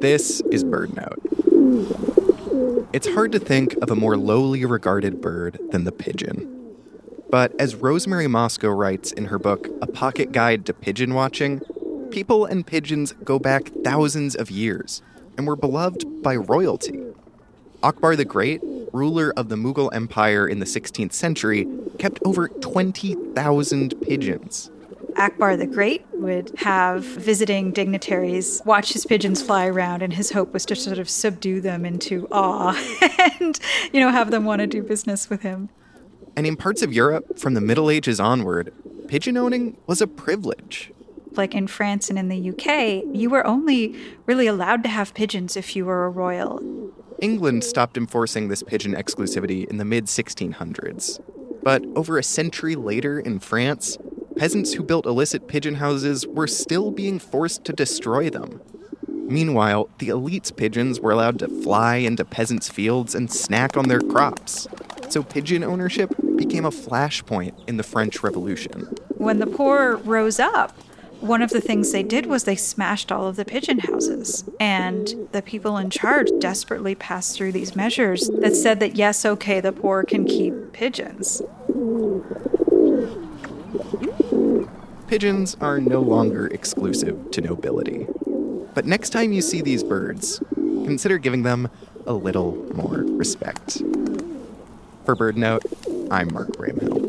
This is Bird Note. It's hard to think of a more lowly regarded bird than the pigeon. But as Rosemary Mosco writes in her book, A Pocket Guide to Pigeon Watching, people and pigeons go back thousands of years and were beloved by royalty. Akbar the Great, ruler of the Mughal Empire in the 16th century, kept over 20,000 pigeons. Akbar the Great would have visiting dignitaries watch his pigeons fly around, and his hope was to sort of subdue them into awe and, you know, have them want to do business with him. And in parts of Europe, from the Middle Ages onward, pigeon owning was a privilege. Like in France and in the UK, you were only really allowed to have pigeons if you were a royal. England stopped enforcing this pigeon exclusivity in the mid 1600s. But over a century later in France, peasants who built illicit pigeon houses were still being forced to destroy them. Meanwhile, the elite's pigeons were allowed to fly into peasants' fields and snack on their crops. So pigeon ownership became a flashpoint in the French Revolution. When the poor rose up, one of the things they did was they smashed all of the pigeon houses. And the people in charge desperately passed through these measures that said that, yes, okay, the poor can keep pigeons. Pigeons are no longer exclusive to nobility. But next time you see these birds, consider giving them a little more respect. For Bird Note, I'm Mark Bramhill.